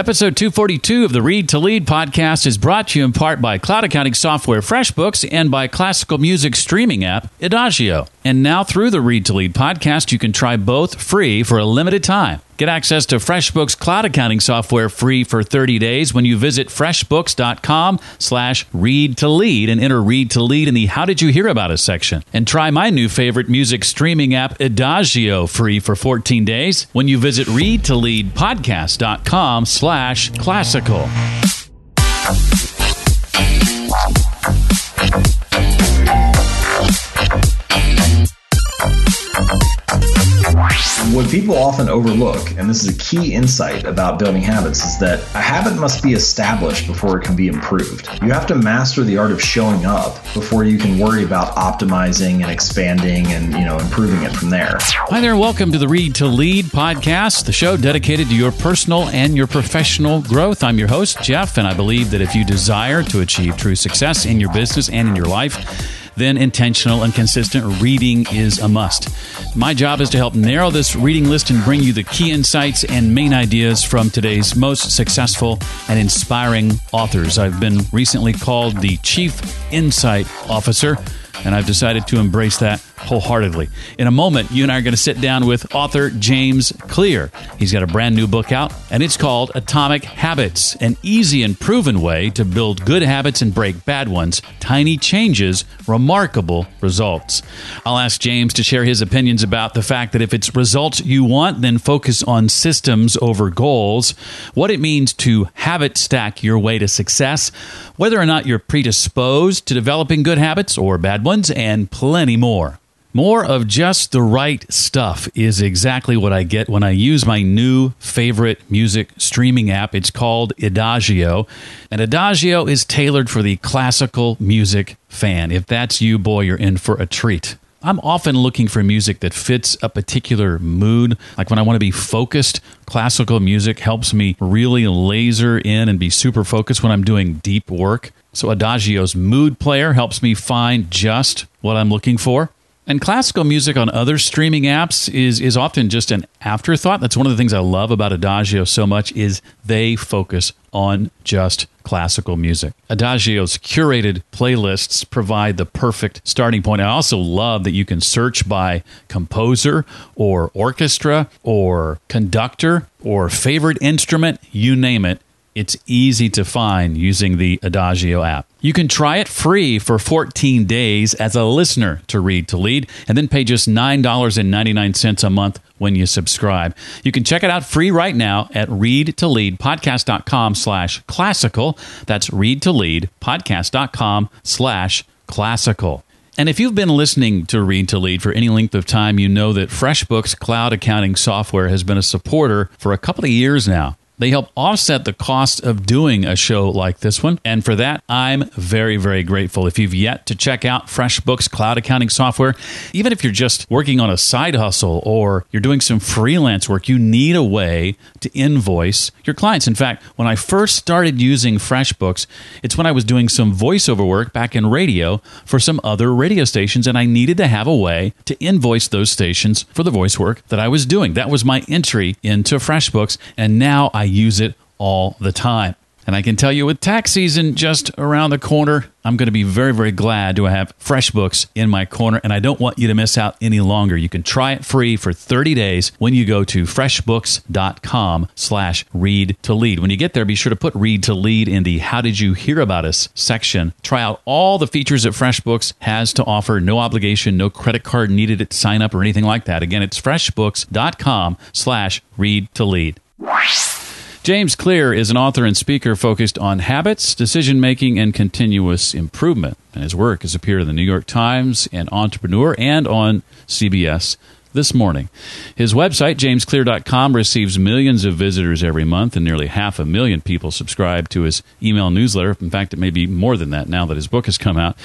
Episode 242 of the Read to Lead podcast is brought to you in part by cloud accounting software FreshBooks and by classical music streaming app Adagio. And now through the Read to Lead podcast, you can try both free for a limited time. Get access to FreshBooks cloud accounting software free for 30 days when you visit freshbooks.com slash read to lead and enter read to lead in the how did you hear about us section. And try my new favorite music streaming app Adagio free for 14 days when you visit readtoleadpodcast.com slash classical. What people often overlook, and this is a key insight about building habits, is that a habit must be established before it can be improved. You have to master the art of showing up before you can worry about optimizing and expanding and, you know, improving it from there. Hi there, and welcome to the Read to Lead podcast, the show dedicated to your personal and your professional growth. I'm your host, Jeff, and I believe that if you desire to achieve true success in your business and in your life, then intentional and consistent reading is a must. My job is to help narrow this reading list and bring you the key insights and main ideas from today's most successful and inspiring authors. I've been recently called the Chief Insight Officer, and I've decided to embrace that wholeheartedly. In a moment, you and I are going to sit down with author James Clear. He's got a brand new book out, and it's called Atomic Habits An Easy and Proven Way to Build Good Habits and Break Bad Ones. Tiny Changes, Remarkable Results. I'll ask James to share his opinions about the fact that if it's results you want, then focus on systems over goals, what it means to habit stack your way to success, whether or not you're predisposed to developing good habits or bad ones, and plenty more. More of just the right stuff is exactly what I get when I use my new favorite music streaming app. It's called Adagio, and Adagio is tailored for the classical music fan. If that's you, boy, you're in for a treat. I'm often looking for music that fits a particular mood. Like when I want to be focused, classical music helps me really laser in and be super focused when I'm doing deep work. So Adagio's mood player helps me find just what I'm looking for. And classical music on other streaming apps is is often just an afterthought. That's one of the things I love about Adagio so much is they focus on just classical music. Adagio's curated playlists provide the perfect starting point. I also love that you can search by composer or orchestra or conductor or favorite instrument, you name it it's easy to find using the Adagio app. You can try it free for 14 days as a listener to Read to Lead and then pay just $9.99 a month when you subscribe. You can check it out free right now at readtoleadpodcast.com slash classical. That's readtoleadpodcast.com slash classical. And if you've been listening to Read to Lead for any length of time, you know that FreshBooks cloud accounting software has been a supporter for a couple of years now. They help offset the cost of doing a show like this one. And for that, I'm very, very grateful. If you've yet to check out FreshBooks cloud accounting software, even if you're just working on a side hustle or you're doing some freelance work, you need a way to invoice your clients. In fact, when I first started using FreshBooks, it's when I was doing some voiceover work back in radio for some other radio stations, and I needed to have a way to invoice those stations for the voice work that I was doing. That was my entry into FreshBooks, and now I use it all the time. And I can tell you with tax season just around the corner, I'm going to be very, very glad to have FreshBooks in my corner, and I don't want you to miss out any longer. You can try it free for 30 days when you go to freshbooks.com slash read to lead. When you get there, be sure to put read to lead in the how did you hear about us section. Try out all the features that FreshBooks has to offer. No obligation, no credit card needed to sign up or anything like that. Again, it's freshbooks.com slash read to lead. James Clear is an author and speaker focused on habits, decision making, and continuous improvement. And his work has appeared in the New York Times and Entrepreneur and on CBS this morning. His website, jamesclear.com, receives millions of visitors every month, and nearly half a million people subscribe to his email newsletter. In fact, it may be more than that now that his book has come out.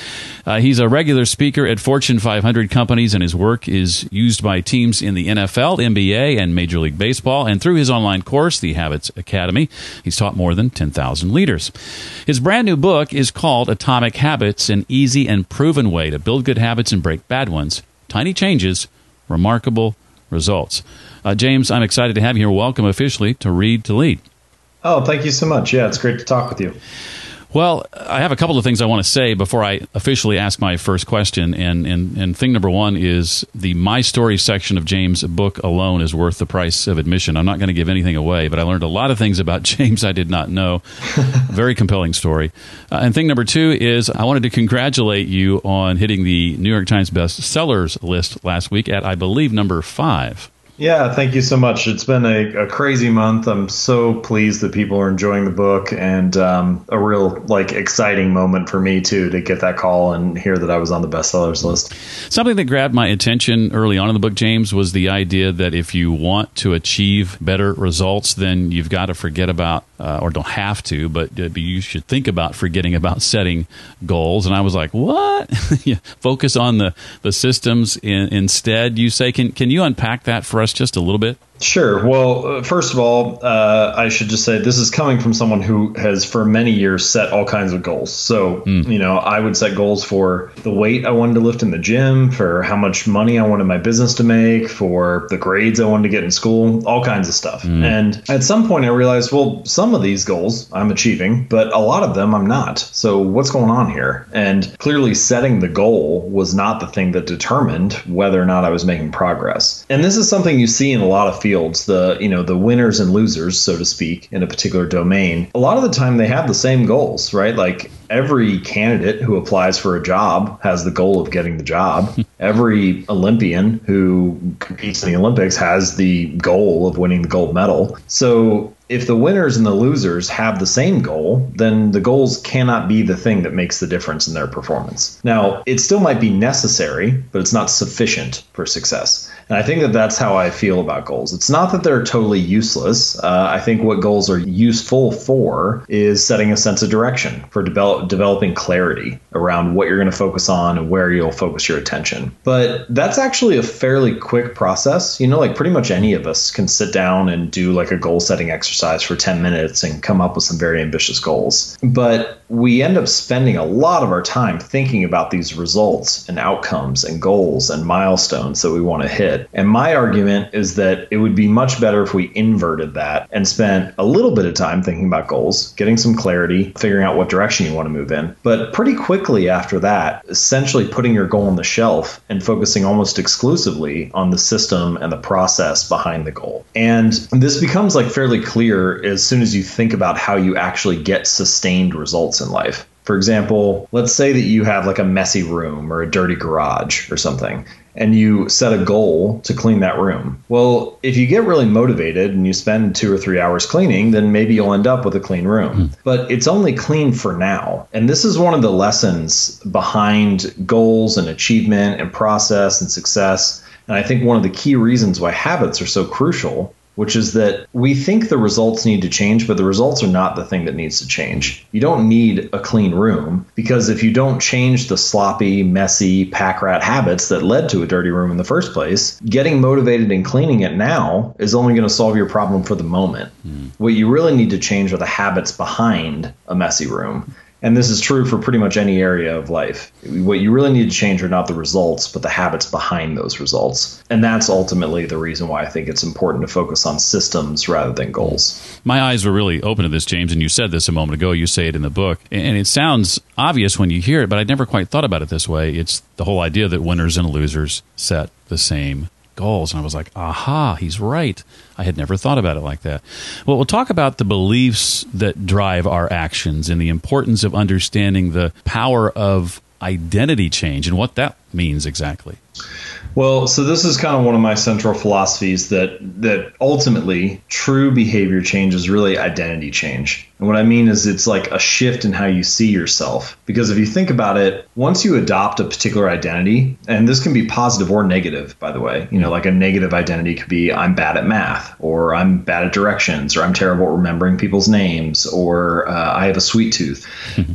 Uh, he's a regular speaker at Fortune 500 companies, and his work is used by teams in the NFL, NBA, and Major League Baseball. And through his online course, the Habits Academy, he's taught more than 10,000 leaders. His brand new book is called Atomic Habits An Easy and Proven Way to Build Good Habits and Break Bad Ones. Tiny changes remarkable results. Uh, James, I'm excited to have you here. Welcome officially to Read to Lead. Oh, thank you so much. Yeah, it's great to talk with you. Well, I have a couple of things I want to say before I officially ask my first question. And, and, and thing number one is the My Story section of James' book alone is worth the price of admission. I'm not going to give anything away, but I learned a lot of things about James I did not know. Very compelling story. Uh, and thing number two is I wanted to congratulate you on hitting the New York Times best sellers list last week at, I believe, number five. Yeah, thank you so much. It's been a, a, crazy month. I'm so pleased that people are enjoying the book, and um, a real like exciting moment for me too to get that call and hear that I was on the bestsellers list. Something that grabbed my attention early on in the book, James, was the idea that if you want to achieve better results, then you've got to forget about, uh, or don't have to, but uh, you should think about forgetting about setting goals. And I was like, what? Focus on the the systems in, instead. You say, can can you unpack that for us? Us just a little bit? Sure. Well, uh, first of all, uh, I should just say this is coming from someone who has for many years set all kinds of goals. So, mm. you know, I would set goals for the weight I wanted to lift in the gym, for how much money I wanted my business to make, for the grades I wanted to get in school, all kinds of stuff. Mm. And at some point, I realized, well, some of these goals I'm achieving, but a lot of them I'm not. So, what's going on here? And clearly, setting the goal was not the thing that determined whether or not I was making progress. And this is something you see in a lot of fields, the you know the winners and losers, so to speak, in a particular domain. A lot of the time they have the same goals, right? Like every candidate who applies for a job has the goal of getting the job. every Olympian who competes in the Olympics has the goal of winning the gold medal. So if the winners and the losers have the same goal, then the goals cannot be the thing that makes the difference in their performance. Now, it still might be necessary, but it's not sufficient for success. And I think that that's how I feel about goals. It's not that they're totally useless. Uh, I think what goals are useful for is setting a sense of direction, for develop, developing clarity around what you're going to focus on and where you'll focus your attention. But that's actually a fairly quick process. You know, like pretty much any of us can sit down and do like a goal setting exercise for 10 minutes and come up with some very ambitious goals. But we end up spending a lot of our time thinking about these results and outcomes and goals and milestones that we want to hit. And my argument is that it would be much better if we inverted that and spent a little bit of time thinking about goals, getting some clarity, figuring out what direction you want to move in. But pretty quickly after that, essentially putting your goal on the shelf and focusing almost exclusively on the system and the process behind the goal. And this becomes like fairly clear as soon as you think about how you actually get sustained results results in life. For example, let's say that you have like a messy room or a dirty garage or something, and you set a goal to clean that room. Well, if you get really motivated and you spend two or three hours cleaning, then maybe you'll end up with a clean room. Mm. But it's only clean for now. And this is one of the lessons behind goals and achievement and process and success. And I think one of the key reasons why habits are so crucial which is that we think the results need to change, but the results are not the thing that needs to change. You don't need a clean room because if you don't change the sloppy, messy, pack rat habits that led to a dirty room in the first place, getting motivated and cleaning it now is only going to solve your problem for the moment. Mm. What you really need to change are the habits behind a messy room. And this is true for pretty much any area of life. What you really need to change are not the results, but the habits behind those results. And that's ultimately the reason why I think it's important to focus on systems rather than goals. My eyes were really open to this, James, and you said this a moment ago. You say it in the book. And it sounds obvious when you hear it, but I never quite thought about it this way. It's the whole idea that winners and losers set the same goals. And I was like, aha, he's right. I had never thought about it like that. Well, we'll talk about the beliefs that drive our actions and the importance of understanding the power of identity change and what that means exactly. Well, so this is kind of one of my central philosophies that that ultimately true behavior change is really identity change. And what I mean is it's like a shift in how you see yourself. Because if you think about it, once you adopt a particular identity, and this can be positive or negative, by the way, you know, like a negative identity could be I'm bad at math, or I'm bad at directions, or I'm terrible at remembering people's names, or uh, I have a sweet tooth.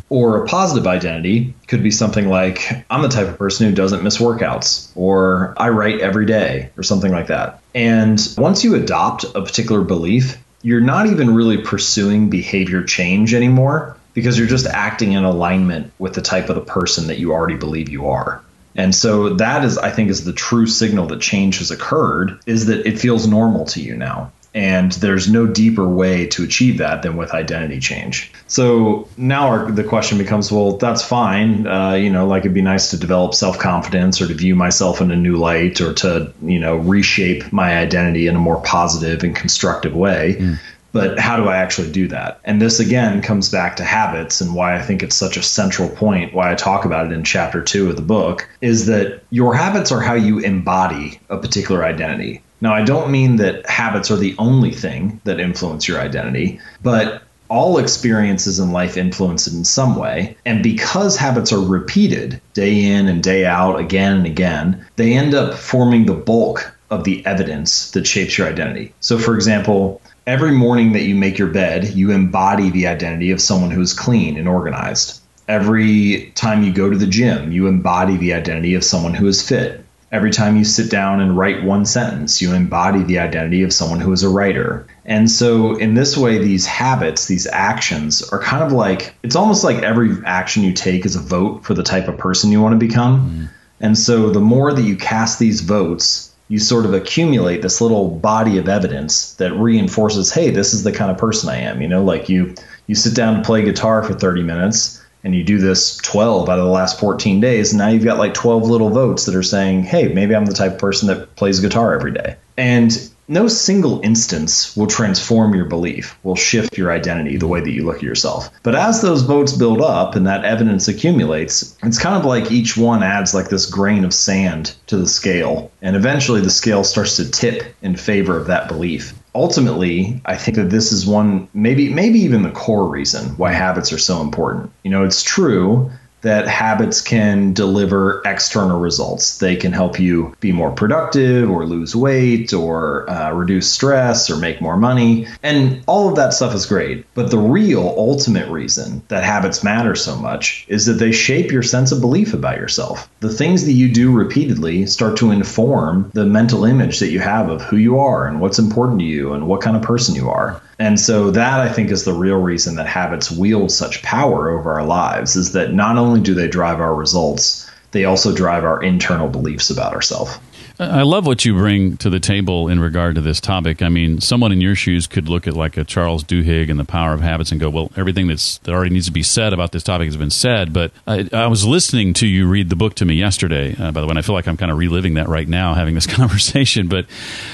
or a positive identity could be something like I'm the type of person who doesn't miss workouts, or I write every day, or something like that. And once you adopt a particular belief, you're not even really pursuing behavior change anymore because you're just acting in alignment with the type of the person that you already believe you are. And so that is I think is the true signal that change has occurred is that it feels normal to you now. And there's no deeper way to achieve that than with identity change. So now our, the question becomes, well, that's fine. Uh, you know, like it'd be nice to develop self confidence or to view myself in a new light or to, you know, reshape my identity in a more positive and constructive way. Mm. But how do I actually do that? And this again comes back to habits and why I think it's such a central point, why I talk about it in chapter two of the book, is that your habits are how you embody a particular identity. Now, I don't mean that habits are the only thing that influence your identity, but all experiences in life influence it in some way. And because habits are repeated day in and day out, again and again, they end up forming the bulk of the evidence that shapes your identity. So, for example, every morning that you make your bed, you embody the identity of someone who is clean and organized. Every time you go to the gym, you embody the identity of someone who is fit. Every time you sit down and write one sentence, you embody the identity of someone who is a writer. And so, in this way, these habits, these actions are kind of like it's almost like every action you take is a vote for the type of person you want to become. Mm. And so, the more that you cast these votes, you sort of accumulate this little body of evidence that reinforces, hey, this is the kind of person I am. You know, like you you sit down to play guitar for 30 minutes and you do this 12 out of the last 14 days, and now you've got like 12 little votes that are saying, hey, maybe I'm the type of person that plays guitar every day. And no single instance will transform your belief, will shift your identity, the way that you look at yourself. But as those votes build up and that evidence accumulates, it's kind of like each one adds like this grain of sand to the scale. And eventually the scale starts to tip in favor of that belief ultimately, I think that this is one, maybe, maybe even the core reason why habits are so important. You know, it's true that habits can deliver external results. They can help you be more productive or lose weight or uh, reduce stress or make more money. And all of that stuff is great. But the real ultimate reason that habits matter so much is that they shape your sense of belief about yourself. The things that you do repeatedly start to inform the mental image that you have of who you are and what's important to you and what kind of person you are. And so that I think is the real reason that habits wield such power over our lives is that not only do they drive our results, they also drive our internal beliefs about ourselves. I love what you bring to the table in regard to this topic. I mean, someone in your shoes could look at like a Charles Duhigg and the power of habits and go, "Well, everything that's that already needs to be said about this topic has been said." But I, I was listening to you read the book to me yesterday. Uh, by the way, and I feel like I'm kind of reliving that right now, having this conversation. But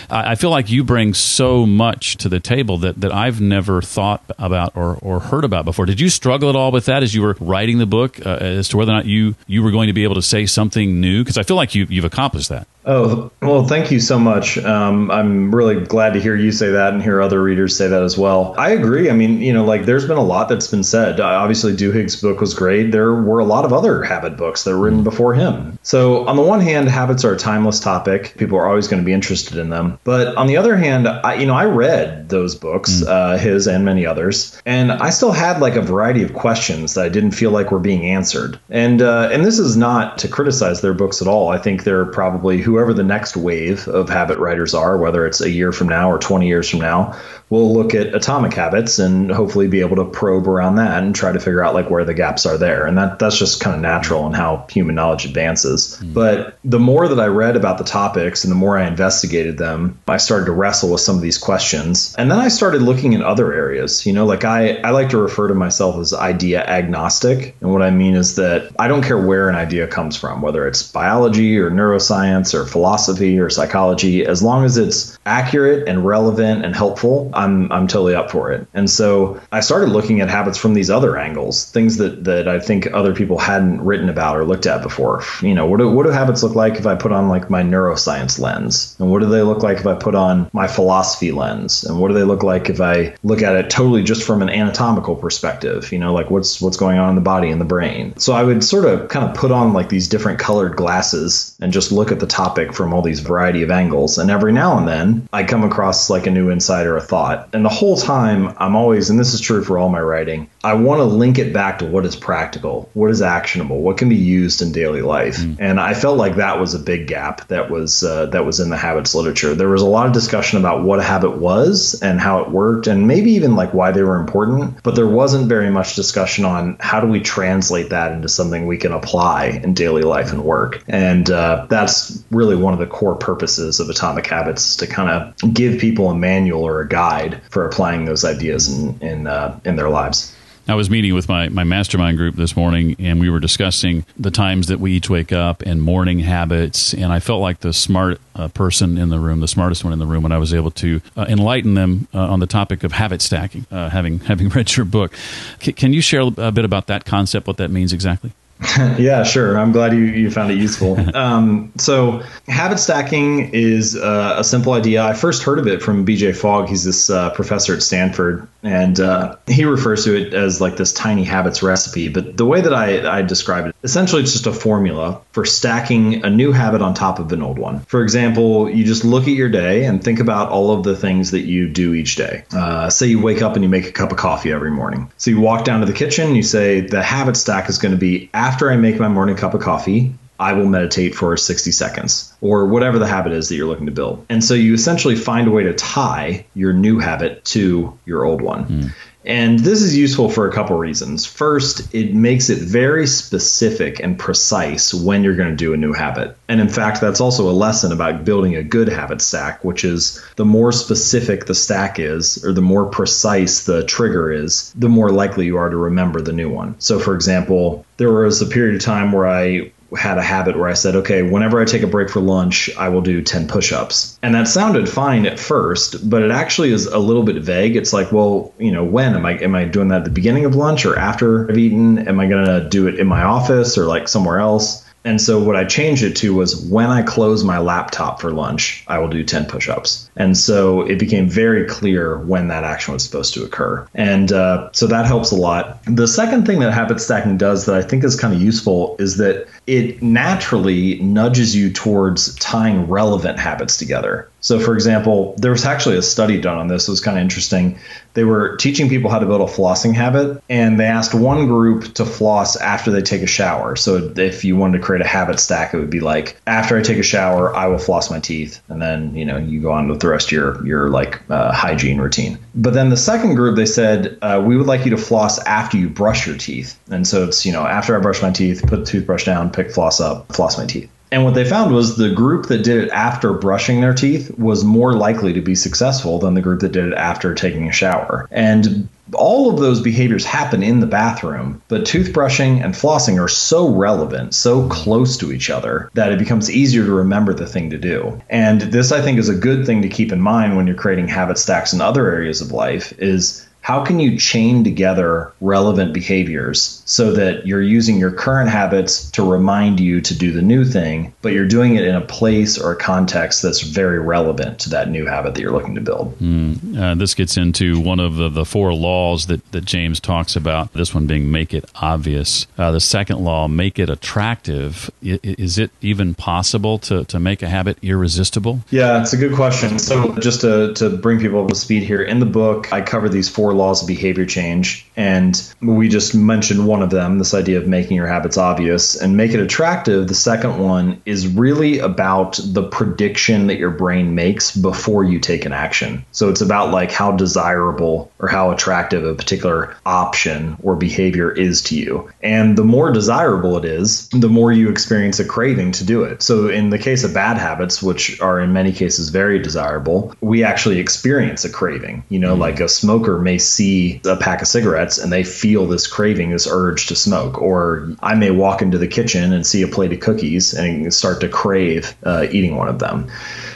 I, I feel like you bring so much to the table that that I've never thought about or or heard about before. Did you struggle at all with that as you were writing the book, uh, as to whether or not you you were going to be able to say something new? Because I feel like you you've accomplished that. Oh, well, thank you so much. Um, I'm really glad to hear you say that and hear other readers say that as well. I agree. I mean, you know, like there's been a lot that's been said. Uh, obviously, Duhigg's book was great. There were a lot of other habit books that were written before him. So, on the one hand, habits are a timeless topic. People are always going to be interested in them. But on the other hand, I, you know, I read those books, mm. uh, his and many others, and I still had like a variety of questions that I didn't feel like were being answered. And uh, and this is not to criticize their books at all. I think they're probably whoever the next wave of habit writers are, whether it's a year from now or 20 years from now, we'll look at atomic habits and hopefully be able to probe around that and try to figure out like where the gaps are there. And that that's just kind of natural in how human knowledge advances. Mm. But the more that I read about the topics and the more I investigated them, I started to wrestle with some of these questions. And then I started looking in other areas. You know, like I, I like to refer to myself as idea agnostic. And what I mean is that I don't care where an idea comes from, whether it's biology or neuroscience or philosophy or psychology, as long as it's accurate and relevant and helpful, I'm I'm totally up for it. And so I started looking at habits from these other angles, things that that I think other people hadn't written about or looked at before. You know, what do what do habits look like if I put on like my neuroscience lens? And what do they look like if I put on my philosophy lens? And what do they look like if I look at it totally just from an anatomical perspective? You know, like what's what's going on in the body and the brain. So I would sort of kind of put on like these different colored glasses and just look at the topic from all these variety of angles. And every now and then I come across like a new insight or a thought. And the whole time, I'm always, and this is true for all my writing, I want to link it back to what is practical, what is actionable, what can be used in daily life. Mm. And I felt like that was a big gap that was uh, that was in the habits literature. There was a lot of discussion about what a habit was and how it worked, and maybe even like why they were important. But there wasn't very much discussion on how do we translate that into something we can apply in daily life and work. And uh, that's really one of the core purposes of Atomic Habits to kind of give people a manual or a guide for applying those ideas in in, uh, in their lives. I was meeting with my, my mastermind group this morning, and we were discussing the times that we each wake up and morning habits. And I felt like the smart uh, person in the room, the smartest one in the room, when I was able to uh, enlighten them uh, on the topic of habit stacking. Uh, having having read your book, C- can you share a bit about that concept? What that means exactly? yeah, sure. I'm glad you, you found it useful. um, so, habit stacking is uh, a simple idea. I first heard of it from BJ Fogg. He's this uh, professor at Stanford, and uh, he refers to it as like this tiny habits recipe. But the way that I, I describe it, essentially, it's just a formula for stacking a new habit on top of an old one. For example, you just look at your day and think about all of the things that you do each day. Uh, say you wake up and you make a cup of coffee every morning. So, you walk down to the kitchen, you say, the habit stack is going to be after I make my morning cup of coffee, I will meditate for 60 seconds or whatever the habit is that you're looking to build. And so you essentially find a way to tie your new habit to your old one. Mm. And this is useful for a couple reasons. First, it makes it very specific and precise when you're going to do a new habit. And in fact, that's also a lesson about building a good habit stack, which is the more specific the stack is, or the more precise the trigger is, the more likely you are to remember the new one. So, for example, there was a period of time where I had a habit where I said, okay, whenever I take a break for lunch, I will do 10 push ups. And that sounded fine at first, but it actually is a little bit vague. It's like, well, you know, when am I, am I doing that at the beginning of lunch or after I've eaten? Am I going to do it in my office or like somewhere else? And so what I changed it to was when I close my laptop for lunch, I will do 10 push-ups. And so it became very clear when that action was supposed to occur. And uh, so that helps a lot. The second thing that habit stacking does that I think is kind of useful is that it naturally nudges you towards tying relevant habits together. So, for example, there was actually a study done on this. It was kind of interesting. They were teaching people how to build a flossing habit, and they asked one group to floss after they take a shower. So, if you wanted to create a habit stack, it would be like, after I take a shower, I will floss my teeth, and then you know you go on with the rest of your your like uh, hygiene routine. But then the second group, they said, uh, we would like you to floss after you brush your teeth, and so it's you know after I brush my teeth, put the toothbrush down, pick floss up, floss my teeth. And what they found was the group that did it after brushing their teeth was more likely to be successful than the group that did it after taking a shower. And all of those behaviors happen in the bathroom, but toothbrushing and flossing are so relevant, so close to each other, that it becomes easier to remember the thing to do. And this, I think, is a good thing to keep in mind when you're creating habit stacks in other areas of life is how can you chain together relevant behaviors so that you're using your current habits to remind you to do the new thing, but you're doing it in a place or a context that's very relevant to that new habit that you're looking to build? Mm, uh, this gets into one of the, the four laws that, that James talks about, this one being make it obvious. Uh, the second law, make it attractive. I, is it even possible to, to make a habit irresistible? Yeah, it's a good question. So, just to, to bring people up to speed here, in the book, I cover these four laws of behavior change. And we just mentioned one of them this idea of making your habits obvious and make it attractive. The second one is really about the prediction that your brain makes before you take an action. So it's about like how desirable or how attractive a particular option or behavior is to you. And the more desirable it is, the more you experience a craving to do it. So in the case of bad habits, which are in many cases very desirable, we actually experience a craving. You know, mm-hmm. like a smoker may see a pack of cigarettes and they feel this craving, this urge to smoke. Or I may walk into the kitchen and see a plate of cookies and start to crave uh, eating one of them.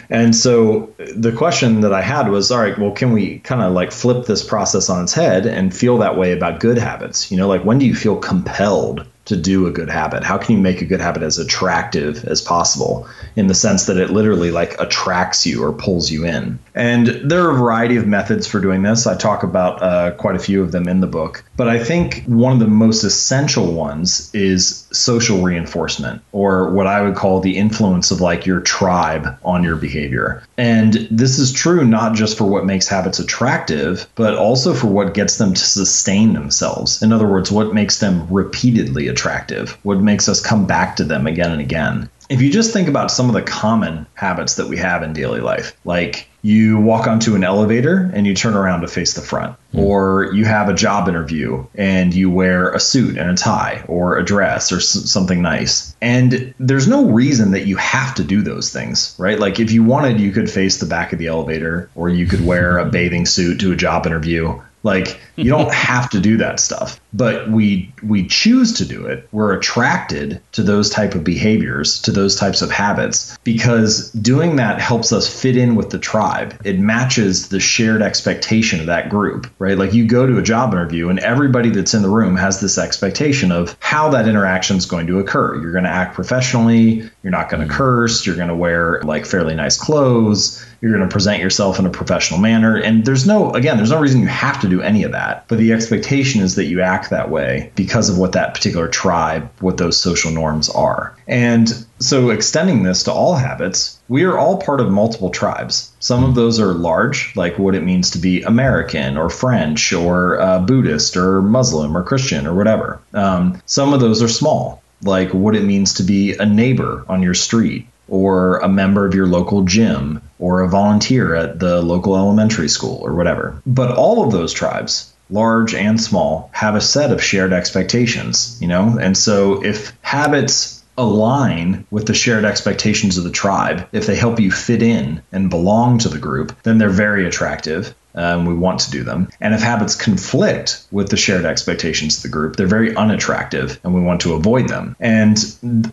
And so the question that I had was, all right, well, can we kind of like flip this process on its head and feel that way about good habits? You know, like when do you feel compelled to do a good habit? How can you make a good habit as attractive as possible in the sense that it literally like attracts you or pulls you in? And there are a variety of methods for doing this. I talk about uh, quite a few of them in the book. But I think one of the most essential ones is social reinforcement, or what I would call the influence of like your tribe on your behavior. And this is true not just for what makes habits attractive, but also for what gets them to sustain themselves. In other words, what makes them repeatedly attractive, what makes us come back to them again and again. If you just think about some of the common habits that we have in daily life, like you walk onto an elevator and you turn around to face the front, mm. or you have a job interview and you wear a suit and a tie or a dress or s- something nice. And there's no reason that you have to do those things, right? Like if you wanted, you could face the back of the elevator or you could wear a bathing suit to a job interview. Like you don't have to do that stuff, but we we choose to do it. We're attracted to those type of behaviors, to those types of habits because doing that helps us fit in with the tribe. It matches the shared expectation of that group, right? Like you go to a job interview and everybody that's in the room has this expectation of how that interaction is going to occur. You're going to act professionally, you're not going to mm. curse, you're going to wear like fairly nice clothes, you're going to present yourself in a professional manner and there's no again, there's no reason you have to do any of that but the expectation is that you act that way because of what that particular tribe, what those social norms are. And so, extending this to all habits, we are all part of multiple tribes. Some of those are large, like what it means to be American or French or uh, Buddhist or Muslim or Christian or whatever. Um, some of those are small, like what it means to be a neighbor on your street or a member of your local gym or a volunteer at the local elementary school or whatever. But all of those tribes, large and small, have a set of shared expectations, you know? And so if habits align with the shared expectations of the tribe, if they help you fit in and belong to the group, then they're very attractive um, we want to do them. And if habits conflict with the shared expectations of the group, they're very unattractive and we want to avoid them. And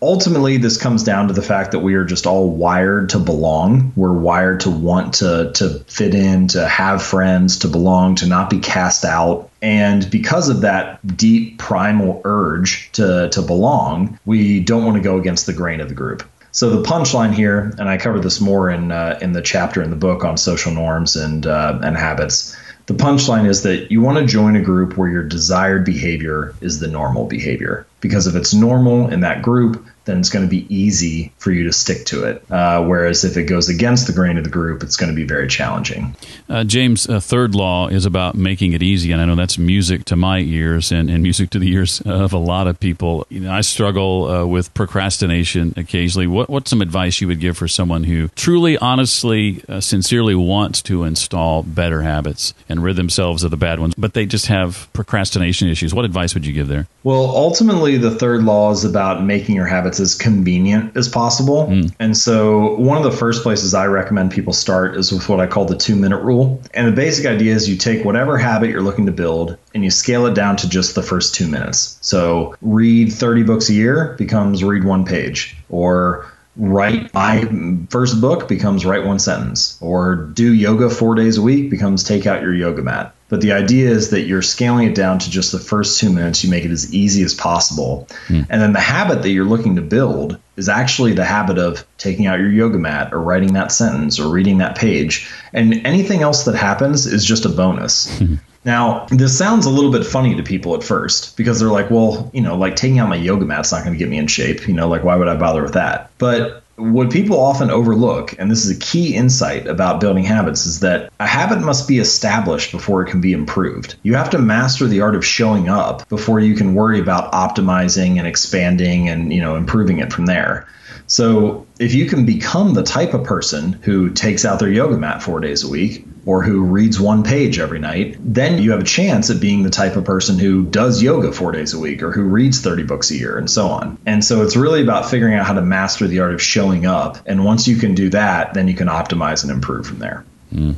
ultimately, this comes down to the fact that we are just all wired to belong. We're wired to want to, to fit in, to have friends, to belong, to not be cast out. And because of that deep primal urge to, to belong, we don't want to go against the grain of the group. So the punchline here, and I cover this more in uh, in the chapter in the book on social norms and uh, and habits. The punchline is that you want to join a group where your desired behavior is the normal behavior. Because if it's normal in that group, then it's going to be easy for you to stick to it. Uh, whereas if it goes against the grain of the group, it's going to be very challenging. Uh, James, a third law is about making it easy, and I know that's music to my ears and, and music to the ears of a lot of people. You know, I struggle uh, with procrastination occasionally. What, what's some advice you would give for someone who truly, honestly, uh, sincerely wants to install better habits and rid themselves of the bad ones, but they just have procrastination issues? What advice would you give there? Well, ultimately, the third law is about making your habits as convenient as possible. Mm. And so, one of the first places I recommend people start is with what I call the two minute rule. And the basic idea is you take whatever habit you're looking to build and you scale it down to just the first two minutes. So, read 30 books a year becomes read one page, or write my first book becomes write one sentence, or do yoga four days a week becomes take out your yoga mat. But the idea is that you're scaling it down to just the first two minutes. You make it as easy as possible. Mm. And then the habit that you're looking to build is actually the habit of taking out your yoga mat or writing that sentence or reading that page. And anything else that happens is just a bonus. Now, this sounds a little bit funny to people at first because they're like, well, you know, like taking out my yoga mat's not going to get me in shape. You know, like, why would I bother with that? But what people often overlook, and this is a key insight about building habits, is that a habit must be established before it can be improved. You have to master the art of showing up before you can worry about optimizing and expanding and you know improving it from there. So if you can become the type of person who takes out their yoga mat four days a week or who reads one page every night, then you have a chance at being the type of person who does yoga four days a week or who reads 30 books a year and so on. And so it's really about figuring out how to master the art of showing up. And once you can do that, then you can optimize and improve from there. Mm.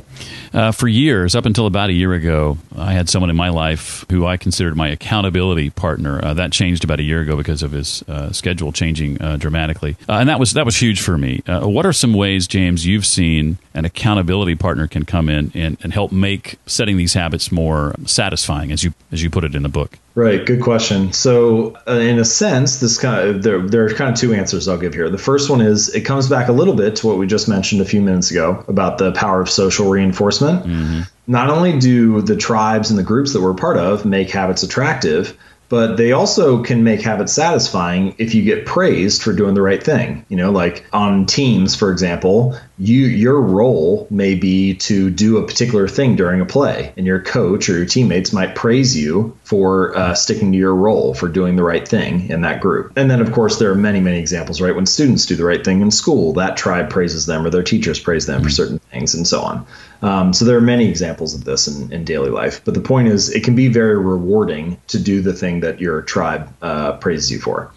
Uh, for years, up until about a year ago, I had someone in my life who I considered my accountability partner. Uh, that changed about a year ago because of his uh, schedule changing uh, dramatically, uh, and that was that was huge for me. Uh, what are some ways, James, you've seen an accountability partner can come in and, and help make setting these habits more satisfying, as you as you put it in the book? Right, good question. So, uh, in a sense, this kind of there there are kind of two answers I'll give here. The first one is it comes back a little bit to what we just mentioned a few minutes ago about the power of social reinforcement. Mm-hmm. Not only do the tribes and the groups that we're part of make habits attractive, but they also can make habits satisfying if you get praised for doing the right thing. You know, like on teams, for example, you your role may be to do a particular thing during a play, and your coach or your teammates might praise you for uh, sticking to your role for doing the right thing in that group. And then, of course, there are many many examples, right? When students do the right thing in school, that tribe praises them, or their teachers praise them mm-hmm. for certain things, and so on. Um, so there are many examples of this in, in, daily life. But the point is, it can be very rewarding to do the thing that your tribe uh, praises you for.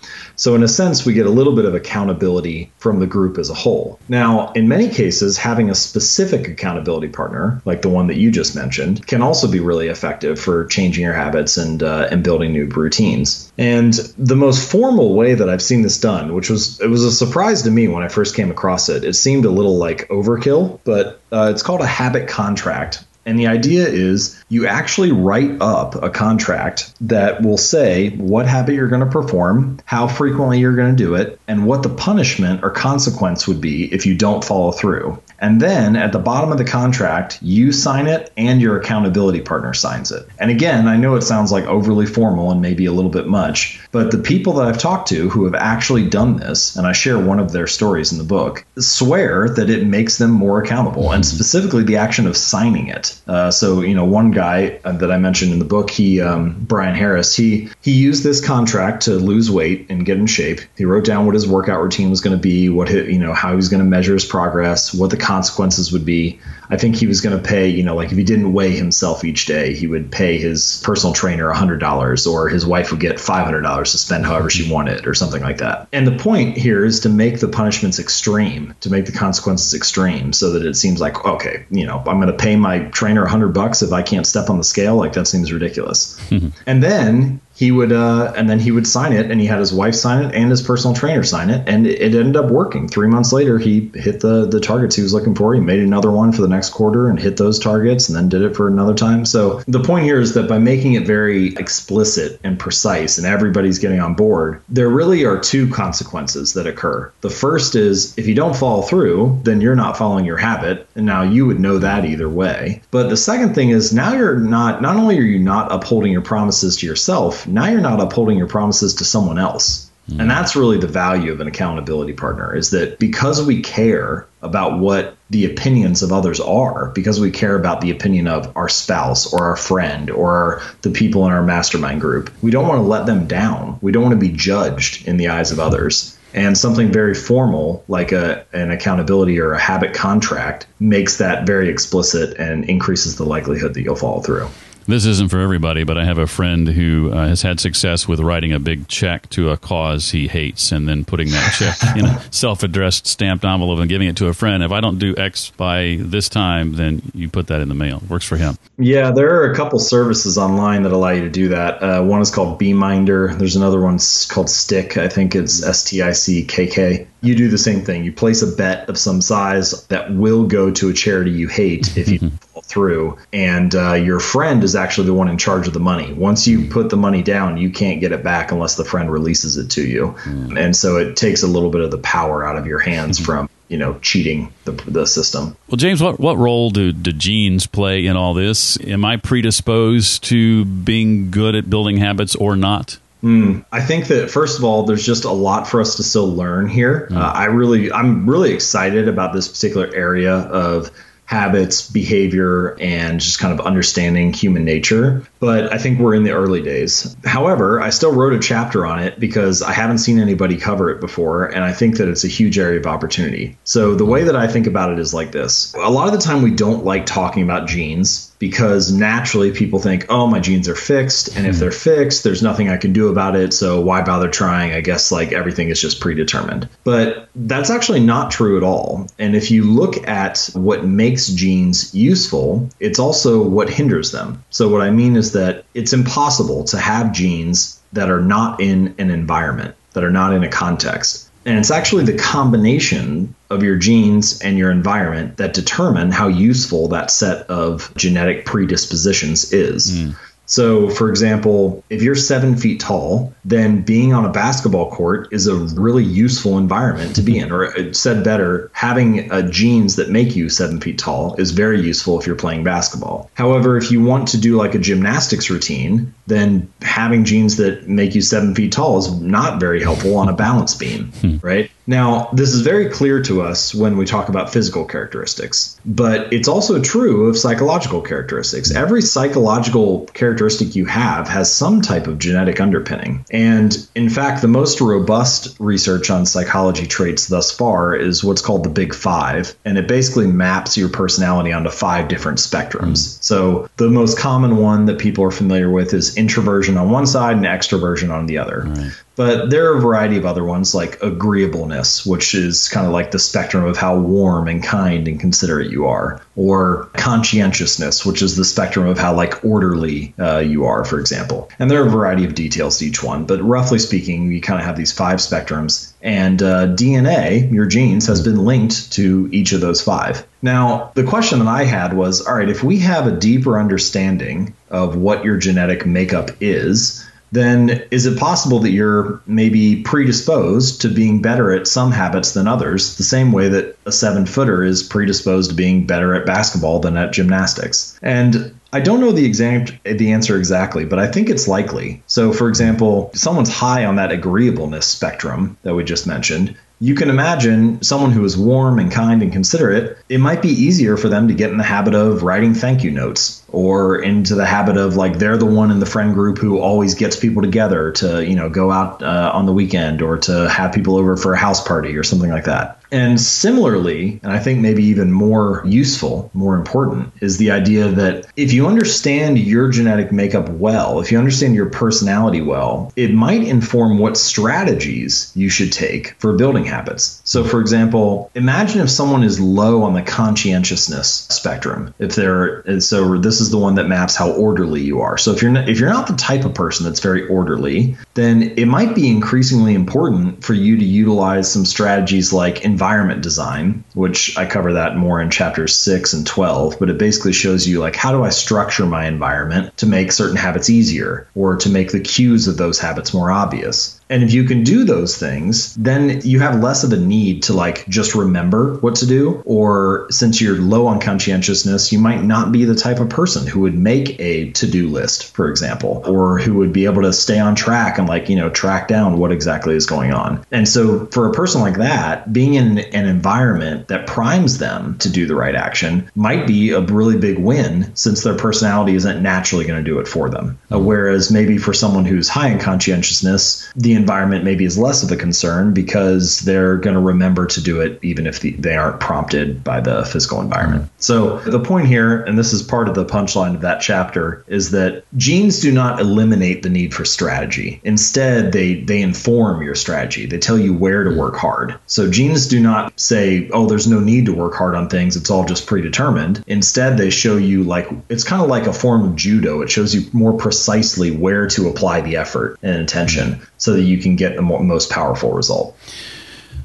So, in a sense, we get a little bit of accountability from the group as a whole. Now, in many cases, having a specific accountability partner, like the one that you just mentioned, can also be really effective for changing your habits and uh, and building new routines. And the most formal way that I've seen this done, which was it was a surprise to me when I first came across it. It seemed a little like overkill, but uh, it's called a habit contract. And the idea is you actually write up a contract that will say what habit you're going to perform, how frequently you're going to do it, and what the punishment or consequence would be if you don't follow through. And then at the bottom of the contract, you sign it and your accountability partner signs it. And again, I know it sounds like overly formal and maybe a little bit much, but the people that I've talked to who have actually done this, and I share one of their stories in the book, swear that it makes them more accountable, and specifically the action of signing it. Uh, so, you know, one guy uh, that I mentioned in the book, he, um, Bryan Harris, he he used this contract to lose weight and get in shape. He wrote down what his workout routine was going to be, what his, you know, how he was going to measure his progress, what the consequences would be. I think he was going to pay, you know, like if he didn't weigh himself each day, he would pay his personal trainer $100 or his wife would get $500 to spend however she wanted or something like that. And the point here is to make the punishments extreme, to make the consequences extreme so that it seems like, okay, you know, I'm going to pay my trainer 100 bucks if I can't step on the scale. Like that seems ridiculous. and then he would uh, and then he would sign it and he had his wife sign it and his personal trainer sign it and it ended up working. Three months later he hit the the targets he was looking for. He made another one for the next quarter and hit those targets and then did it for another time. So the point here is that by making it very explicit and precise and everybody's getting on board there really are two consequences that occur. The first is if you don't follow through then you're not following your habit and now you would know that either way. But the second thing is now you're not not only are you not upholding your promises to yourself now you're not upholding your promises to someone else. Mm. And that's really the value of an accountability partner is that because we care about what the opinions of others are, because we care about the opinion of our spouse or our friend or the people in our mastermind group, we don't want to let them down. We don't want to be judged in the eyes of others. And something very formal like a, an accountability or a habit contract makes that very explicit and increases the likelihood that you'll follow through. This isn't for everybody, but I have a friend who uh, has had success with writing a big check to a cause he hates and then putting that check in a self addressed stamped envelope and giving it to a friend. If I don't do X by this time, then you put that in the mail. Works for him. Yeah, there are a couple services online that allow you to do that. Uh, one is called Beeminder. There's another one called Stick. I think it's S T I C K K. You do the same thing. You place a bet of some size that will go to a charity you hate if you through, and uh, your friend is actually the one in charge of the money. Once you put the money down, you can't get it back unless the friend releases it to you, mm. and so it takes a little bit of the power out of your hands mm-hmm. from you know cheating the, the system. Well, James, what what role do, do genes play in all this? Am I predisposed to being good at building habits or not? Mm, I think that first of all, there's just a lot for us to still learn here. Mm. Uh, I really, I'm really excited about this particular area of habits, behavior, and just kind of understanding human nature. But I think we're in the early days. However, I still wrote a chapter on it because I haven't seen anybody cover it before, and I think that it's a huge area of opportunity. So the way that I think about it is like this a lot of the time we don't like talking about genes because naturally people think, oh, my genes are fixed. And if hmm. they're fixed, there's nothing I can do about it. So why bother trying? I guess like everything is just predetermined. But that's actually not true at all. And if you look at what makes genes useful, it's also what hinders them. So what I mean is that it's impossible to have genes that are not in an environment, that are not in a context. And it's actually the combination of your genes and your environment that determine how useful that set of genetic predispositions is. Mm. So, for example, if you're seven feet tall, then being on a basketball court is a really useful environment to be in. Or, uh, said better, having uh, genes that make you seven feet tall is very useful if you're playing basketball. However, if you want to do like a gymnastics routine, then having genes that make you seven feet tall is not very helpful on a balance beam, hmm. right? Now, this is very clear to us when we talk about physical characteristics, but it's also true of psychological characteristics. Every psychological characteristic you have has some type of genetic underpinning. And in fact, the most robust research on psychology traits thus far is what's called the Big Five, and it basically maps your personality onto five different spectrums. Mm. So the most common one that people are familiar with is introversion on one side and extroversion on the other. Right. But there are a variety of other ones like agreeableness, which is kind of like the spectrum of how warm and kind and considerate you are, or conscientiousness, which is the spectrum of how like orderly uh, you are, for example. And there are a variety of details to each one, but roughly speaking, you kind of have these five spectrums. And uh, DNA, your genes, has been linked to each of those five. Now, the question that I had was all right, if we have a deeper understanding of what your genetic makeup is, then is it possible that you're maybe predisposed to being better at some habits than others, the same way that a seven footer is predisposed to being better at basketball than at gymnastics? And I don't know the exact the answer exactly, but I think it's likely. So, for example, someone's high on that agreeableness spectrum that we just mentioned you can imagine someone who is warm and kind and considerate, it might be easier for them to get in the habit of writing thank you notes or into the habit of like they're the one in the friend group who always gets people together to, you know, go out uh, on the weekend or to have people over for a house party or something like that. And similarly, and I think maybe even more useful, more important, is the idea that if you understand your genetic makeup well, if you understand your personality well, it might inform what strategies you should take for building habits. So, for example, imagine if someone is low on the conscientiousness spectrum. If they're so, this is the one that maps how orderly you are. So, if you're not, if you're not the type of person that's very orderly, then it might be increasingly important for you to utilize some strategies like environment design, which I cover that more in chapters 6 and 12, but it basically shows you like how do I structure my environment to make certain habits easier or to make the cues of those habits more obvious. And if you can do those things, then you have less of a need to like just remember what to do. Or since you're low on conscientiousness, you might not be the type of person who would make a to do list, for example, or who would be able to stay on track and like, you know, track down what exactly is going on. And so for a person like that, being in an environment that primes them to do the right action might be a really big win since their personality isn't naturally going to do it for them. Uh, whereas maybe for someone who's high in conscientiousness, the environment maybe is less of a concern because they're going to remember to do it even if the, they aren't prompted by the physical environment. So the point here, and this is part of the punchline of that chapter, is that genes do not eliminate the need for strategy. Instead, they they inform your strategy. They tell you where to work hard. So genes do not say, "Oh, there's no need to work hard on things. It's all just predetermined." Instead, they show you like it's kind of like a form of judo. It shows you more precisely where to apply the effort and attention so that you can get the most powerful result.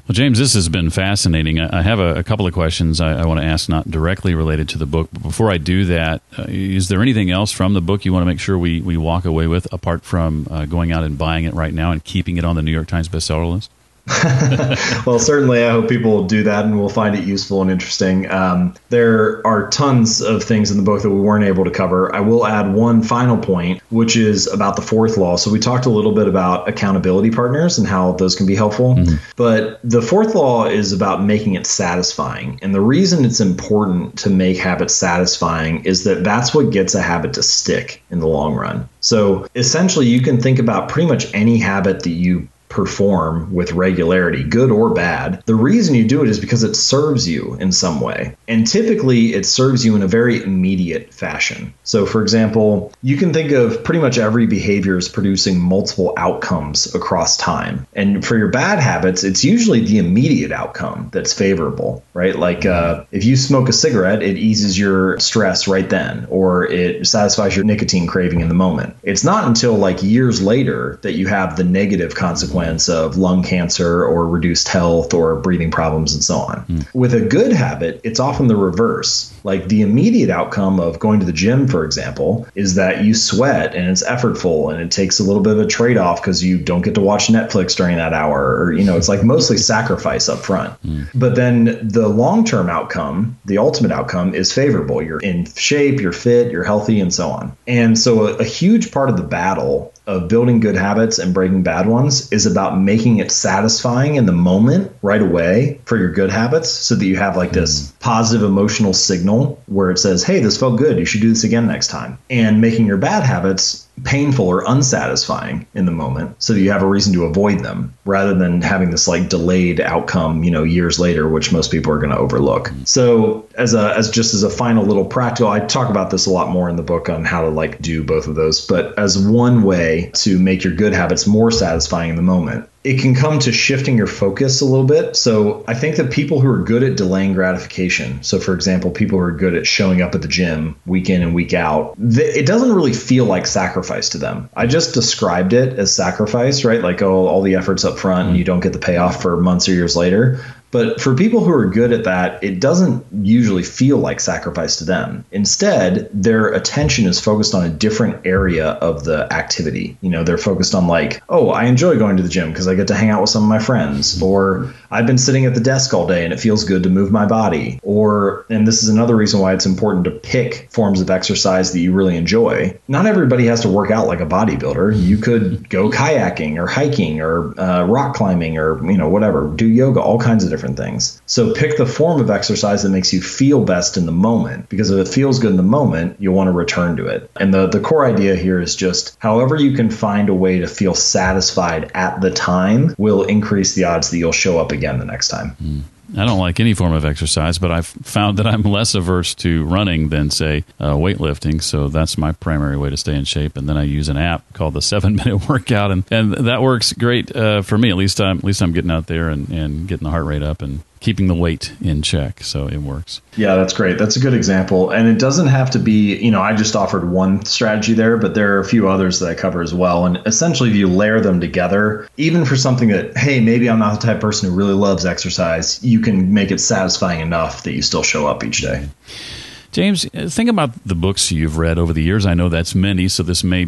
Well, James, this has been fascinating. I have a, a couple of questions I, I, want to ask, not directly related to the book. But before I do that, uh, is there anything else from the book you want to make sure we, we walk away with, apart from uh, going out and buying it right now and keeping it on the New York Times bestseller list? well, certainly, I hope people will do that and will find it useful and interesting. Um, there are tons of things in the book that we weren't able to cover. I will add one final point, which is about the fourth law. So, we talked a little bit about accountability partners and how those can be helpful. Mm-hmm. But the fourth law is about making it satisfying. And the reason it's important to make habits satisfying is that that's what gets a habit to stick in the long run. So, essentially, you can think about pretty much any habit that you perform with regularity, good or bad. The reason you do it is because it serves you in some way. And typically, it serves you in a very immediate fashion. So, for example, you can think of pretty much every behavior as producing multiple outcomes across time. And for your bad habits, it's usually the immediate outcome that's favorable, right? Like uh, if you smoke a cigarette, it eases your stress right then, or it satisfies your nicotine craving in the moment. It's not until like years later that you have the negative consequences consequence of lung cancer or reduced health or breathing problems and so on. Mm. With a good habit, it's often the reverse. Like the immediate outcome of going to the gym, for example, is that you sweat and it's effortful and it takes a little bit of a trade off because you don't get to watch Netflix during that hour. Or, you know, it's like mostly sacrifice up front. Mm. But then the long term outcome, the ultimate outcome, is favorable. You're in shape, you're fit, you're healthy, and so on. And so a, a huge part of the battle of building good habits and breaking bad ones is about making it satisfying in the moment right away for your good habits so that you have like this mm. positive emotional signal where it says, hey, this felt good. You should do this again next time. And making your bad habits painful or unsatisfying in the moment so that you have a reason to avoid them rather than having this like delayed outcome you know years later which most people are going to overlook. So as a as just as a final little practical i talk about this a lot more in the book on how to like do both of those but as one way to make your good habits more satisfying in the moment it can come to shifting your focus a little bit. So I think that people who are good at delaying gratification, so for example, people who are good at showing up at the gym week in and week out, it doesn't really feel like sacrifice to them. I just described it as sacrifice, right? Like, oh, all the efforts up front and you don't get the payoff for months or years later. But for people who are good at that, it doesn't usually feel like sacrifice to them. Instead, their attention is focused on a different area of the activity. You know, they're focused on like, oh, I enjoy going to the gym because I get to hang out with some of my friends, or I've been sitting at the desk all day and it feels good to move my body. Or, and this is another reason why it's important to pick forms of exercise that you really enjoy. Not everybody has to work out like a bodybuilder. You could go kayaking or hiking or uh, rock climbing or, you know, whatever, do yoga, all kinds of different different things. So pick the form of exercise that makes you feel best in the moment because if it feels good in the moment, you'll want to return to it. And the, the core idea here is just however you can find a way to feel satisfied at the time will increase the odds that you'll show up again the next time. Mm. I don't like any form of exercise, but I've found that I'm less averse to running than, say, uh, weightlifting. So that's my primary way to stay in shape. And then I use an app called the Seven Minute Workout, and, and that works great uh, for me. At least I'm at least I'm getting out there and, and getting the heart rate up and keeping the weight in check. So it works. Yeah, that's great. That's a good example. And it doesn't have to be, you know, I just offered one strategy there, but there are a few others that I cover as well. And essentially, if you layer them together, even for something that, hey, maybe I'm not the type of person who really loves exercise, you can make it satisfying enough that you still show up each day. James, think about the books you've read over the years. I know that's many, so this may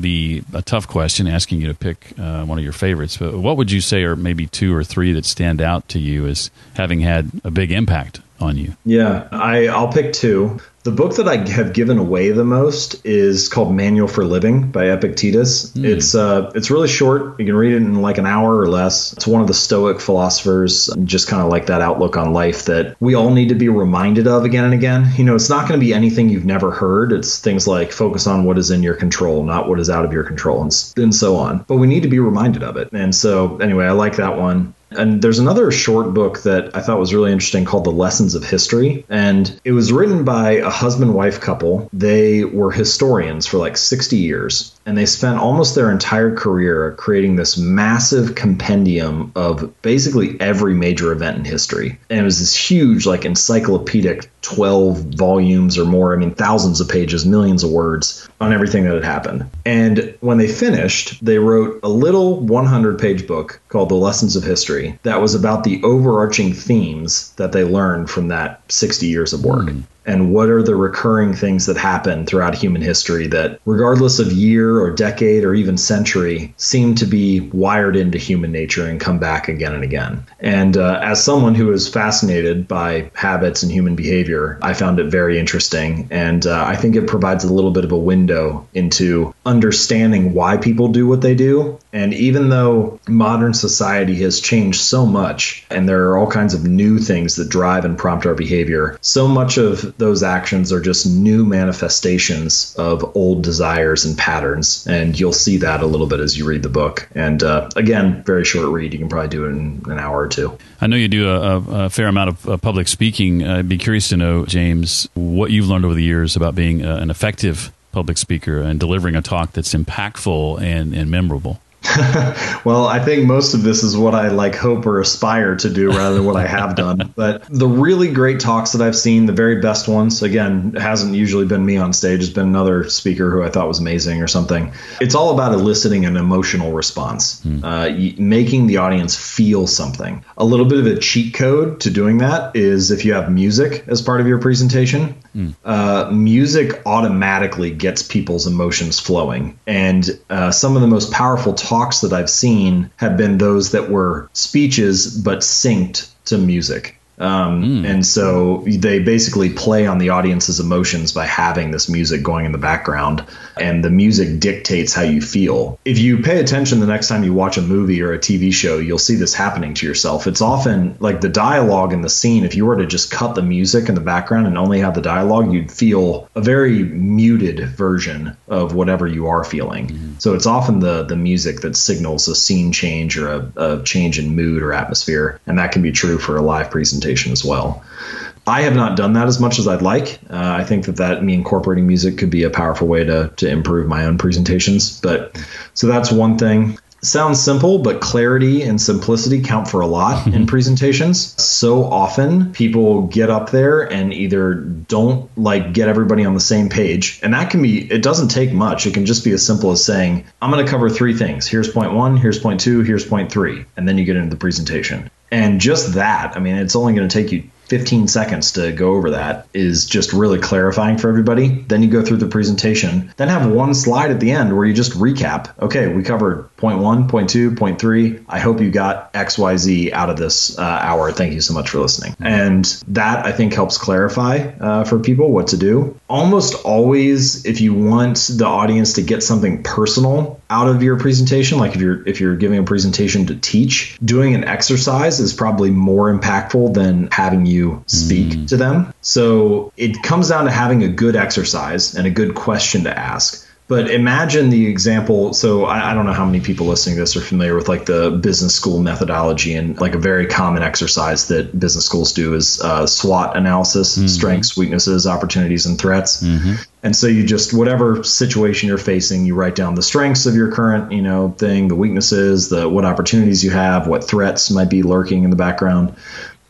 be a tough question asking you to pick uh, one of your favorites, but what would you say are maybe two or three that stand out to you as having had a big impact on you? Yeah, I, I'll pick two. The book that I have given away the most is called Manual for Living by Epictetus. Mm. It's uh, it's really short. You can read it in like an hour or less. It's one of the Stoic philosophers, just kind of like that outlook on life that we all need to be reminded of again and again. You know, it's not going to be anything you've never heard. It's things like focus on what is in your control, not what is out of your control, and, and so on. But we need to be reminded of it. And so, anyway, I like that one. And there's another short book that I thought was really interesting called The Lessons of History. And it was written by a husband wife couple. They were historians for like 60 years. And they spent almost their entire career creating this massive compendium of basically every major event in history. And it was this huge, like encyclopedic 12 volumes or more. I mean, thousands of pages, millions of words on everything that had happened. And when they finished, they wrote a little 100 page book called The Lessons of History that was about the overarching themes that they learned from that 60 years of work. Mm and what are the recurring things that happen throughout human history that, regardless of year or decade or even century, seem to be wired into human nature and come back again and again. And uh, as someone who is fascinated by habits and human behavior, I found it very interesting. And uh, I think it provides a little bit of a window into understanding why people do what they do. And even though modern society has changed so much and there are all kinds of new things that drive and prompt our behavior, so much of those actions are just new manifestations of old desires and patterns. And you'll see that a little bit as you read the book. And uh, again, very short read. You can probably do it in an hour or two. I know you do a, a fair amount of uh, public speaking. I'd be curious to know, James, what you've learned over the years about being uh, an effective public speaker and delivering a talk that's impactful and, and memorable. well, I think most of this is what I like hope or aspire to do rather than what I have done. But the really great talks that I've seen, the very best ones, again, hasn't usually been me on stage. It's been another speaker who I thought was amazing or something. It's all about eliciting an emotional response, hmm. uh, making the audience feel something. A little bit of a cheat code to doing that is if you have music as part of your presentation, mm. uh, music automatically gets people's emotions flowing. And uh, some of the most powerful talks that I've seen have been those that were speeches but synced to music. Um, mm. And so they basically play on the audience's emotions by having this music going in the background, and the music dictates how you feel. If you pay attention the next time you watch a movie or a TV show, you'll see this happening to yourself. It's often like the dialogue in the scene. If you were to just cut the music in the background and only have the dialogue, you'd feel a very muted version of whatever you are feeling. Mm. So it's often the the music that signals a scene change or a, a change in mood or atmosphere, and that can be true for a live presentation presentation as well. I have not done that as much as I'd like. Uh, I think that that me incorporating music could be a powerful way to to improve my own presentations. But so that's one thing. Sounds simple, but clarity and simplicity count for a lot in presentations. So often people get up there and either don't like get everybody on the same page. And that can be, it doesn't take much. It can just be as simple as saying, I'm going to cover three things. Here's point one, here's point two, here's point three. And then you get into the presentation. And just that, I mean, it's only going to take you 15 seconds to go over that is just really clarifying for everybody. Then you go through the presentation, then have one slide at the end where you just recap. Okay, we covered point one, point two, point three. I hope you got XYZ out of this uh, hour. Thank you so much for listening. And that I think helps clarify uh, for people what to do. Almost always, if you want the audience to get something personal out of your presentation, like if you're if you're giving a presentation to teach, doing an exercise is probably more impactful than having you speak mm. to them. So it comes down to having a good exercise and a good question to ask. But imagine the example. So I, I, don't know how many people listening to this are familiar with like the business school methodology and like a very common exercise that business schools do is uh, SWOT analysis: mm-hmm. strengths, weaknesses, opportunities, and threats. Mm-hmm. And so you just whatever situation you're facing, you write down the strengths of your current you know thing, the weaknesses, the what opportunities you have, what threats might be lurking in the background.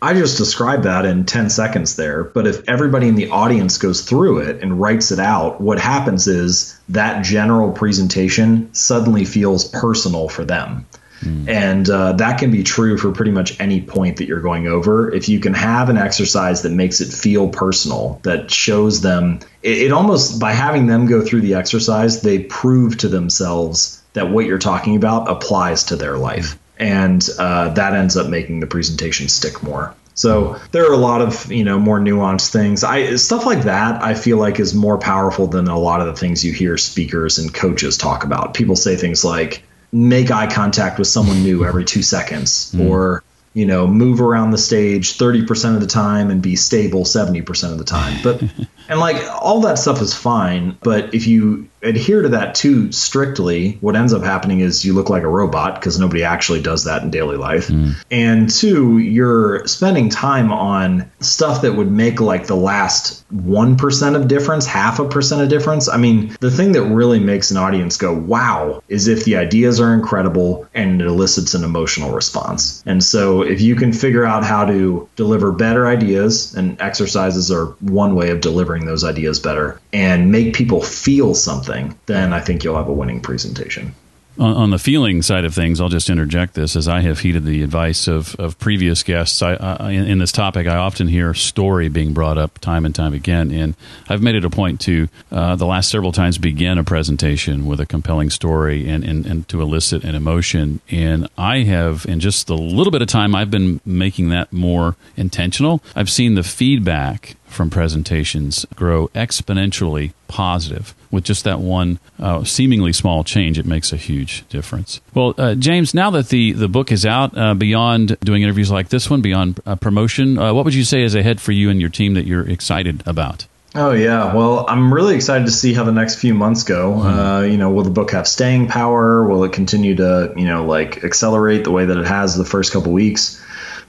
I just described that in 10 seconds there. But if everybody in the audience goes through it and writes it out, what happens is that general presentation suddenly feels personal for them. Mm. And uh, that can be true for pretty much any point that you're going over. If you can have an exercise that makes it feel personal, that shows them, it, it almost, by having them go through the exercise, they prove to themselves that what you're talking about applies to their life and uh, that ends up making the presentation stick more. So there are a lot of you know more nuanced things. I stuff like that I feel like is more powerful than a lot of the things you hear speakers and coaches talk about. People say things like make eye contact with someone new every 2 seconds mm. or you know move around the stage 30% of the time and be stable 70% of the time. But and like all that stuff is fine, but if you adhere to that too strictly, what ends up happening is you look like a robot because nobody actually does that in daily life. Mm. And two, you're spending time on stuff that would make like the last 1% of difference, half a percent of difference. I mean, the thing that really makes an audience go, wow, is if the ideas are incredible and it elicits an emotional response. And so if you can figure out how to deliver better ideas, and exercises are one way of delivering those ideas better, and make people feel something then I think you'll have a winning presentation. On, on, the feeling side of things, I'll just interject this as I have heeded the advice of, of previous guests. I, I, in, in, this topic, I often hear story being brought up time and time again, and I've made it a point to uh, the last several times begin a presentation with a compelling story and, and, and to elicit an emotion. And I have, in just the little bit of time I've been making that more intentional, I've seen the feedback from presentations grow exponentially positive. With just that one uh, seemingly small change, it makes a huge difference. Well, uh, James, now that the, the book is out, uh, beyond doing interviews like this one, beyond uh, promotion, uh, what would you say is ahead for you and your team that you're excited about? Oh yeah, well, I'm really excited to see how the next few months go. Mm-hmm. Uh, you know, will the book have staying power? Will it continue to, you know, like accelerate the way that it has the first couple weeks?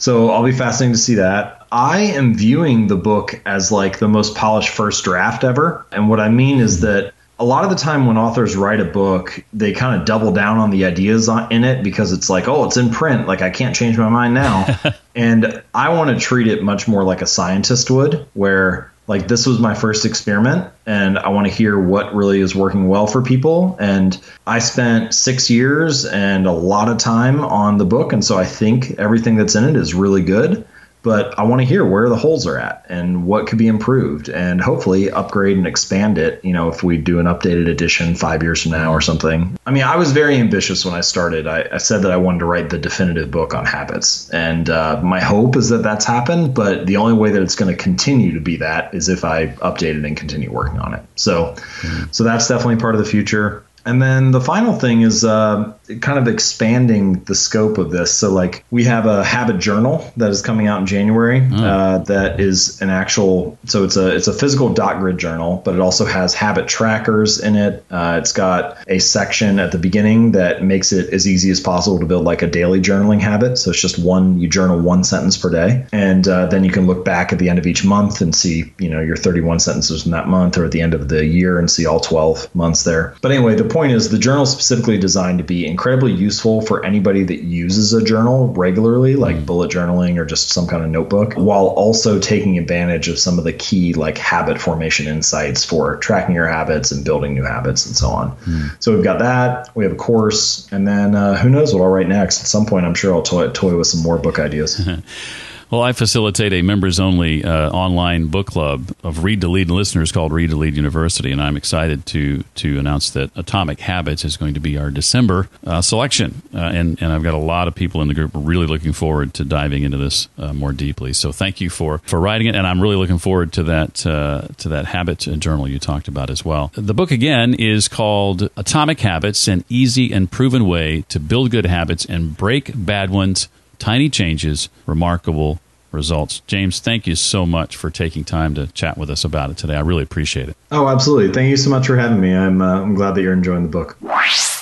So I'll be fascinated to see that. I am viewing the book as like the most polished first draft ever. And what I mean is hmm. that a a lot of the time when authors write a book, they kind of double down on the ideas in it because it's like, oh, it's in print. Like I can't change my mind now. and I want to treat it much more like a scientist would, where like this was my first experiment and I want to hear what really is working well for people. And I spent six years and a lot of time on the book. And so I think everything that's in it is really good but I want to hear where the holes are at and what could be improved and hopefully upgrade and expand it, you know, if we do an updated edition five years from now or something. I mean, I was very ambitious when I started. I, I said that I wanted to write the definitive book on habits. And uh, my hope is that that's happened, but the only way that it's going to continue to be that is if I update it and continue working on it. So, mm-hmm. so that's definitely part of the future. And then the final thing is uh, kind of expanding the scope of this. So, like, we have a habit journal that is coming out in January. Mm. Uh, that is an actual, so it's a it's a physical dot grid journal, but it also has habit trackers in it. Uh, it's got a section at the beginning that makes it as easy as possible to build like a daily journaling habit. So it's just one you journal one sentence per day, and uh, then you can look back at the end of each month and see you know your 31 sentences in that month, or at the end of the year and see all 12 months there. But anyway, the point is the journal is specifically designed to be incredibly useful for anybody that uses a journal regularly, like mm. bullet journaling or just some kind of notebook, while also taking advantage of some of the key like habit formation insights for tracking your habits and building new habits and so on. Mm. So we've got that. We have a course, and then uh, who knows what I'll write next. At some point, I'm sure I'll toy, toy with some more book ideas. Well, I facilitate a members only uh, online book club of Read to Lead listeners called Read to Lead University, and I'm excited to to announce that Atomic Habits is going to be our December uh, selection. Uh, and, and I've got a lot of people in the group really looking forward to diving into this uh, more deeply. So thank you for, for writing it, and I'm really looking forward to that, uh, to that habit journal you talked about as well. The book, again, is called Atomic Habits An Easy and Proven Way to Build Good Habits and Break Bad Ones Tiny Changes, Remarkable results. James, thank you so much for taking time to chat with us about it today. I really appreciate it. Oh, absolutely. Thank you so much for having me. I'm, uh, I'm glad that you're enjoying the book.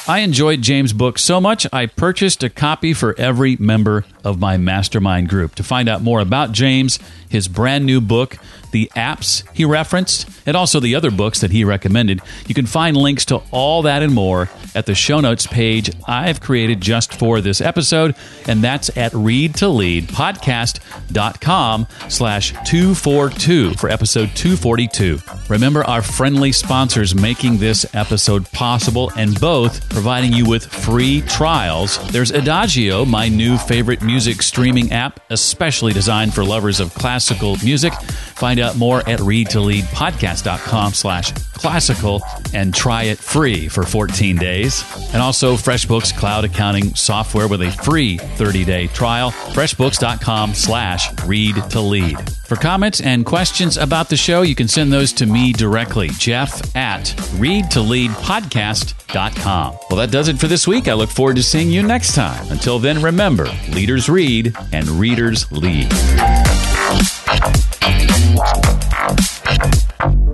I enjoyed James' book so much, I purchased a copy for every member of my mastermind group. To find out more about James, his brand new book, the apps he referenced, and also the other books that he recommended, you can find links to all that and more at the show notes page I've created just for this episode, and that's at readtoleadpodcast.com slash 242 for episode 242. Remember our friendly sponsors making this episode possible and both providing you with free trials. There's Idagio, my new favorite music streaming app, especially designed for lovers of classical music. Find out more at readtoleadpodcast.com slash classical and try it free for 14 days. And also FreshBooks cloud accounting software with a free 30-day trial. FreshBooks.com slash read to lead. For comments and questions about the show, you can send those to me directly, Jeff at readtoleadpodcast.com. Well, that does it for this week. I look forward to seeing you next time. Until then, remember, leaders read and readers lead. Thank you.